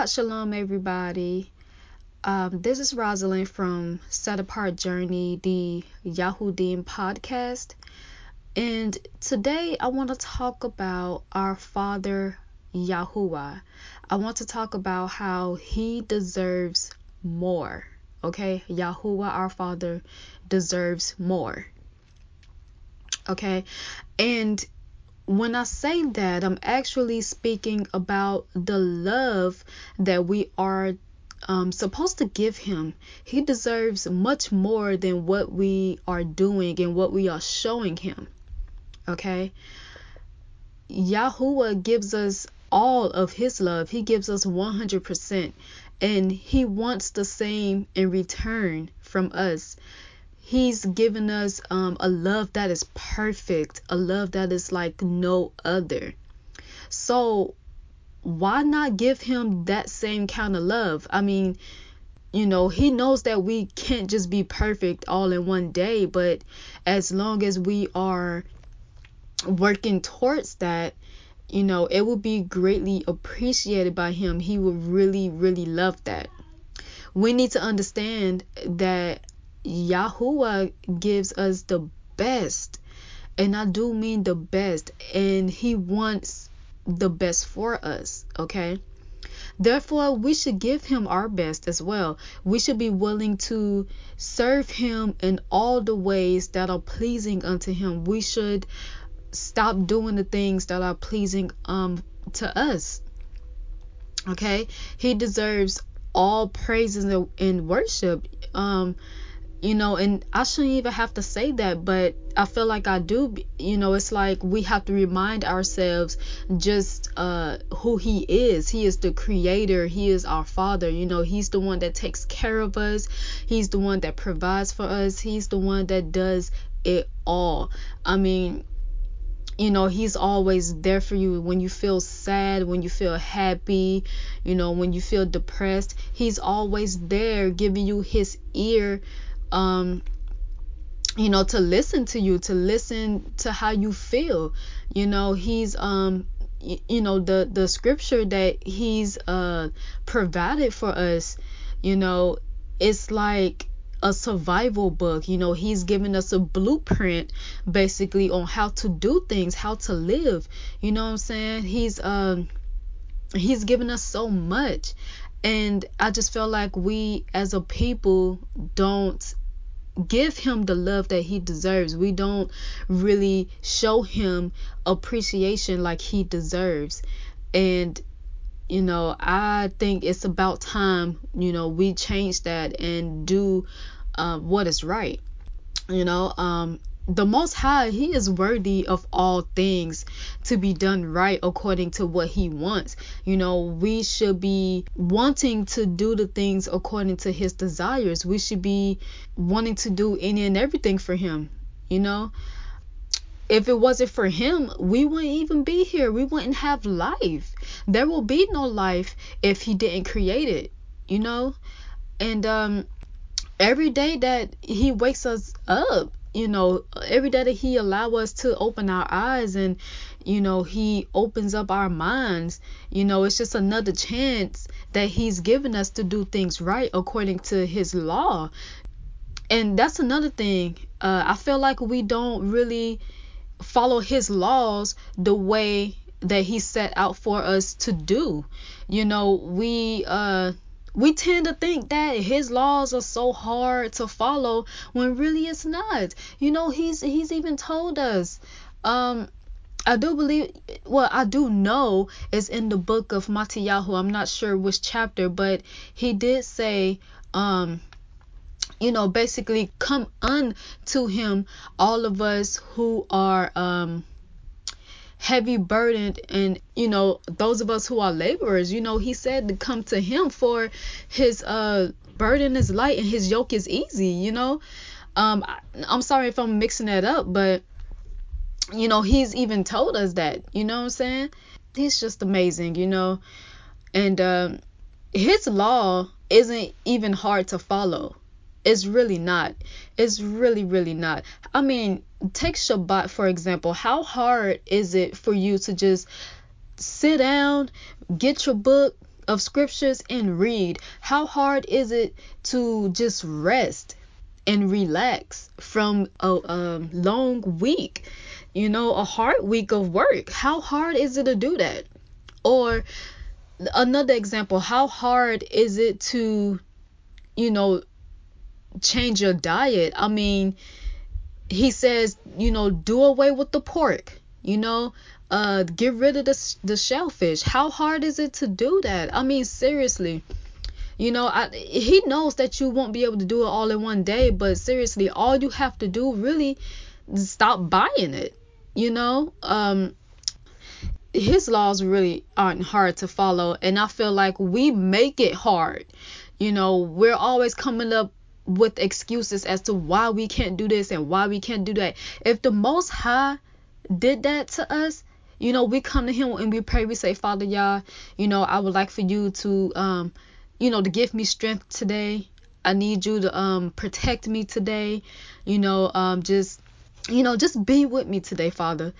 Shabbat Shalom, everybody. Um, this is Rosalind from Set Apart Journey, the Yahudim podcast. And today I want to talk about our Father Yahuah. I want to talk about how He deserves more. Okay? Yahuah, our Father, deserves more. Okay? And when I say that, I'm actually speaking about the love that we are um, supposed to give him. He deserves much more than what we are doing and what we are showing him. Okay? Yahuah gives us all of his love. He gives us 100%. And he wants the same in return from us. He's given us um, a love that is perfect, a love that is like no other. So, why not give him that same kind of love? I mean, you know, he knows that we can't just be perfect all in one day, but as long as we are working towards that, you know, it will be greatly appreciated by him. He will really, really love that. We need to understand that Yahuah gives us the best. And I do mean the best. And He wants the best for us. Okay? Therefore, we should give Him our best as well. We should be willing to serve Him in all the ways that are pleasing unto Him. We should stop doing the things that are pleasing um to us. Okay? He deserves all praises and worship. Um you know and i shouldn't even have to say that but i feel like i do you know it's like we have to remind ourselves just uh who he is. He is the creator. He is our father. You know he's the one that takes care of us. He's the one that provides for us. He's the one that does it all. I mean you know he's always there for you when you feel sad when you feel happy you know when you feel depressed. He's always there giving you his ear um you know to listen to you to listen to how you feel. You know he's um you know the the scripture that he's uh provided for us you know it's like a survival book. You know he's giving us a blueprint basically on how to do things how to live. You know what i'm saying? He's um he's given us so much. And i just feel like we as a people don't give him the love that he deserves. We don't really show him appreciation like he deserves. And you know, I think it's about time, you know, we change that and do uh, what is right. You know, um, the Most High, He is worthy of all things to be done right according to what He wants. You know, we should be wanting to do the things according to His desires. We should be wanting to do any and everything for Him. You know, if it wasn't for Him, we wouldn't even be here. We wouldn't have life. There will be no life if He didn't create it. You know, and um, every day that He wakes us up you know every day that he allow us to open our eyes and you know he opens up our minds you know it's just another chance that he's given us to do things right according to his law. And that's another thing uh, i feel like we don't really follow his laws the way that he set out for us to do. You know we uh we tend to think that his laws are so hard to follow when really it's not. You know, he's he's even told us. Um I do believe well, I do know it's in the book of Mattiyahu. I'm not sure which chapter, but he did say um you know, basically come unto him all of us who are um heavy burdened and you know those of us who are laborers you know he said to come to him for his uh burden is light and his yoke is easy you know? Um I, i'm sorry if i'm mixing that up but you know he's even told us that you know what i'm saying? He's just amazing you know? And um his law isn't even hard to follow it's really not. It's really, really not. I mean, take Shabbat for example. How hard is it for you to just sit down, get your book, of scriptures and read. How hard is it to just rest and relax from a um, long week? You know, a hard week of work. How hard is it to do that? Or another example, how hard is it to, you know, change your diet? I mean, he says, you know, do away with the pork, you know, uh, get rid of the, the shellfish. How hard is it to do that? I mean, seriously. You know, I, he knows that you won't be able to do it all in one day, but seriously, all you have to do really stop buying it. You know, um, his laws really aren't hard to follow, and I feel like we make it hard. You know, we're always coming up with excuses as to why we can't do this and why we can't do that. If the Most High did that to us, you know, we come to Him and we pray. We say, Father, Yah, you know, I would like for you to, um, you know, to give me strength today. I need you to um protect me today. You know, um, just, you know, just be with me today, Father.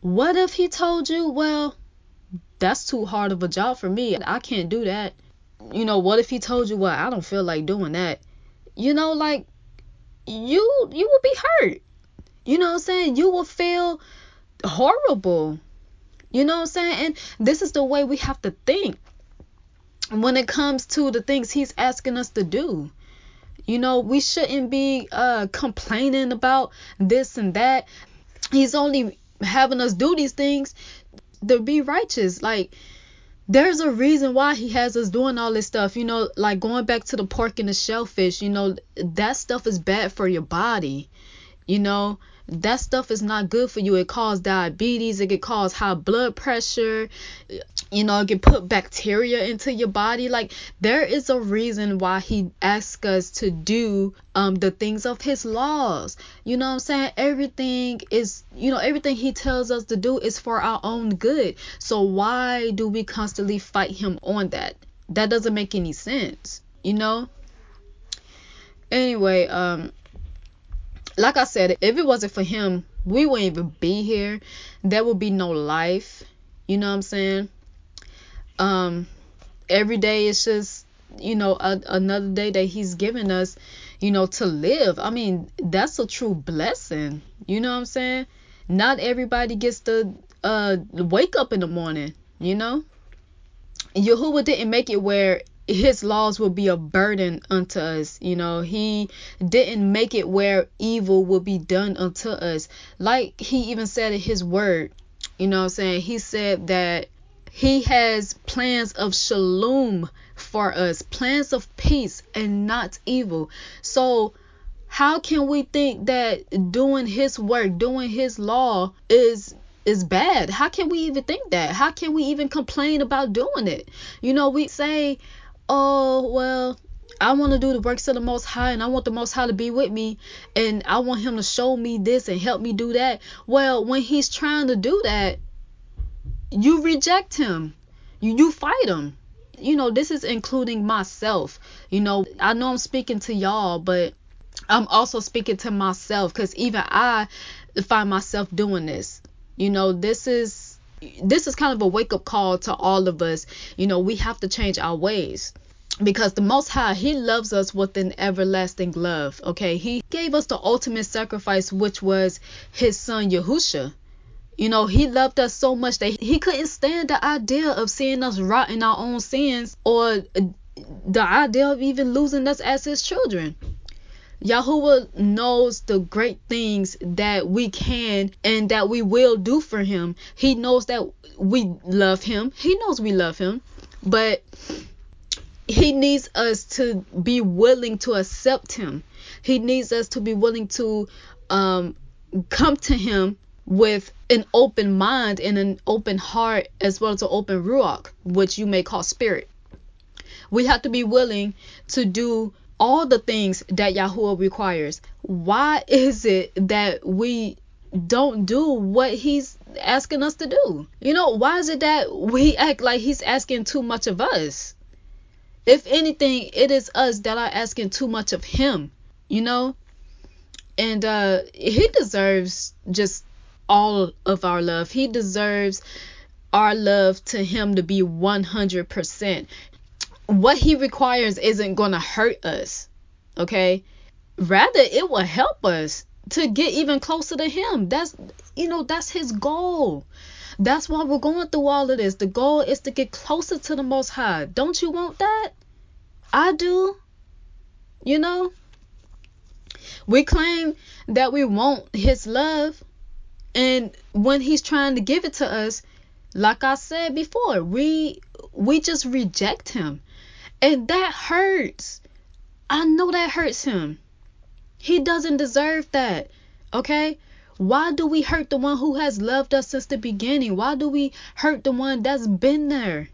What if He told you, well, that's too hard of a job for me. I can't do that. You know, what if He told you, well, I don't feel like doing that you know like you you will be hurt. You know what i'm saying? You will feel horrible. You know what i'm saying? And this is the way we have to think when it comes to the things he's asking us to do. You know we shouldn't be uh complaining about this and that. He's only having us do these things to be righteous. Like there's a reason why he has us doing all this stuff. You know, like going back to the pork and the shellfish, you know, that stuff is bad for your body. You know, that stuff is not good for you. It causes diabetes, it can cause high blood pressure, you know, can put bacteria into your body. Like there is a reason why he asks us to do um the things of his laws. You know what I'm saying? Everything is you know, everything he tells us to do is for our own good. So why do we constantly fight him on that? That doesn't make any sense, you know? Anyway, um like I said, if it wasn't for him, we wouldn't even be here. There would be no life. You know what I'm saying? Um, every day is just, you know, a, another day that he's given us, you know, to live. I mean, that's a true blessing. You know what I'm saying? Not everybody gets to uh wake up in the morning, you know? Yahuah didn't make it where his laws will be a burden unto us. You know, he didn't make it where evil will be done unto us. Like he even said in his word, you know what I'm saying? He said that he has plans of shalom for us, plans of peace and not evil. So how can we think that doing his work, doing his law is is bad? How can we even think that? How can we even complain about doing it? You know, we say oh, well, I want to do the works of the Most High and I want the Most High to be with me and I want Him to show me this and help me do that. Well, when He's trying to do that, you reject Him, you, you fight Him. You know, this is including myself. You know, I know I'm speaking to y'all, but I'm also speaking to myself because even I find myself doing this. You know, this is this is kind of a wake up call to all of us. You know, we have to change our ways because the most high he loves us with an everlasting love okay he gave us the ultimate sacrifice which was his son yahusha you know he loved us so much that he couldn't stand the idea of seeing us rot in our own sins or the idea of even losing us as his children Yahuah knows the great things that we can and that we will do for him. He knows that we love him. He knows we love him. But he needs us to be willing to accept him. He needs us to be willing to um, come to him with an open mind and an open heart as well as an open ruach, which you may call spirit. We have to be willing to do all the things that Yahuah requires. Why is it that we don't do what he's asking us to do? You know, why is it that we act like he's asking too much of us? If anything, it is us that are asking too much of him, you know? And uh he deserves just all of our love. He deserves our love to him to be 100%. What he requires isn't going to hurt us, okay? Rather, it will help us to get even closer to him. That's, you know, that's his goal. That's why we're going through all of this. The goal is to get closer to the Most High. Don't you want that? I do. You know? We claim that we want His love. And when He's trying to give it to us, like I said before, we we just reject Him. And that hurts. I know that hurts Him. He doesn't deserve that. Okay? Why do we hurt the one who has loved us since the beginning? Why do we hurt the one that's been there?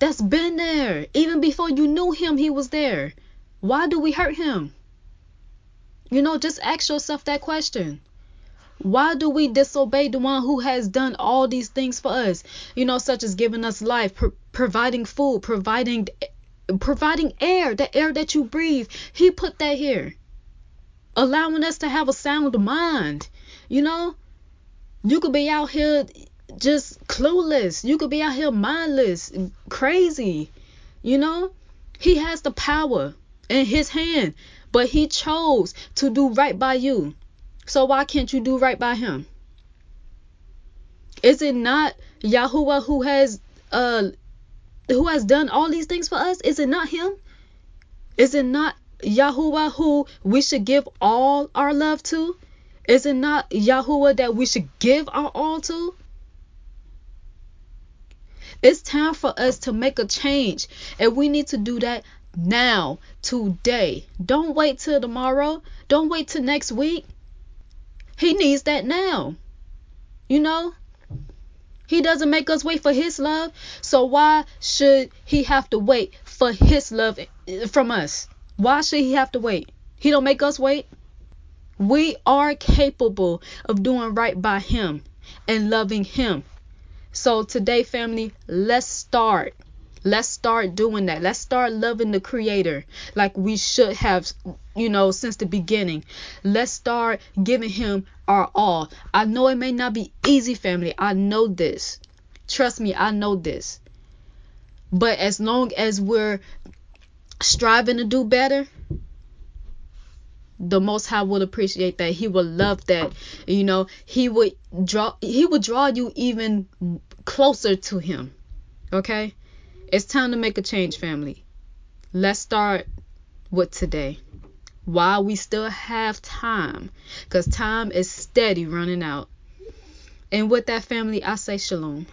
That's been there. Even before you knew him, he was there. Why do we hurt him? You know, just ask yourself that question. Why do we disobey the one who has done all these things for us? You know, such as giving us life, pro- providing food, providing providing air, the air that you breathe. He put that here allowing us to have a sound mind. You know, you could be out here just clueless. You could be out here mindless, crazy. You know, he has the power in his hand, but he chose to do right by you. So why can't you do right by him? Is it not Yahuah who has uh who has done all these things for us? Is it not him? Is it not Yahuah who we should give all our love to? Is it not Yahuah that we should give our all to? It's time for us to make a change, and we need to do that now, today. Don't wait till tomorrow. Don't wait till next week. He needs that now. You know? He doesn't make us wait for his love, so why should he have to wait for his love from us? Why should he have to wait? He don't make us wait. We are capable of doing right by him and loving him. So today, family, let's start. Let's start doing that. Let's start loving the creator like we should have, you know, since the beginning. Let's start giving him our all. I know it may not be easy, family. I know this. Trust me, I know this. But as long as we're striving to do better, the most high will appreciate that he will love that you know he would draw he would draw you even closer to him okay it's time to make a change family. Let's start with today. While we still have time because time is steady running out. And with that family i say shalom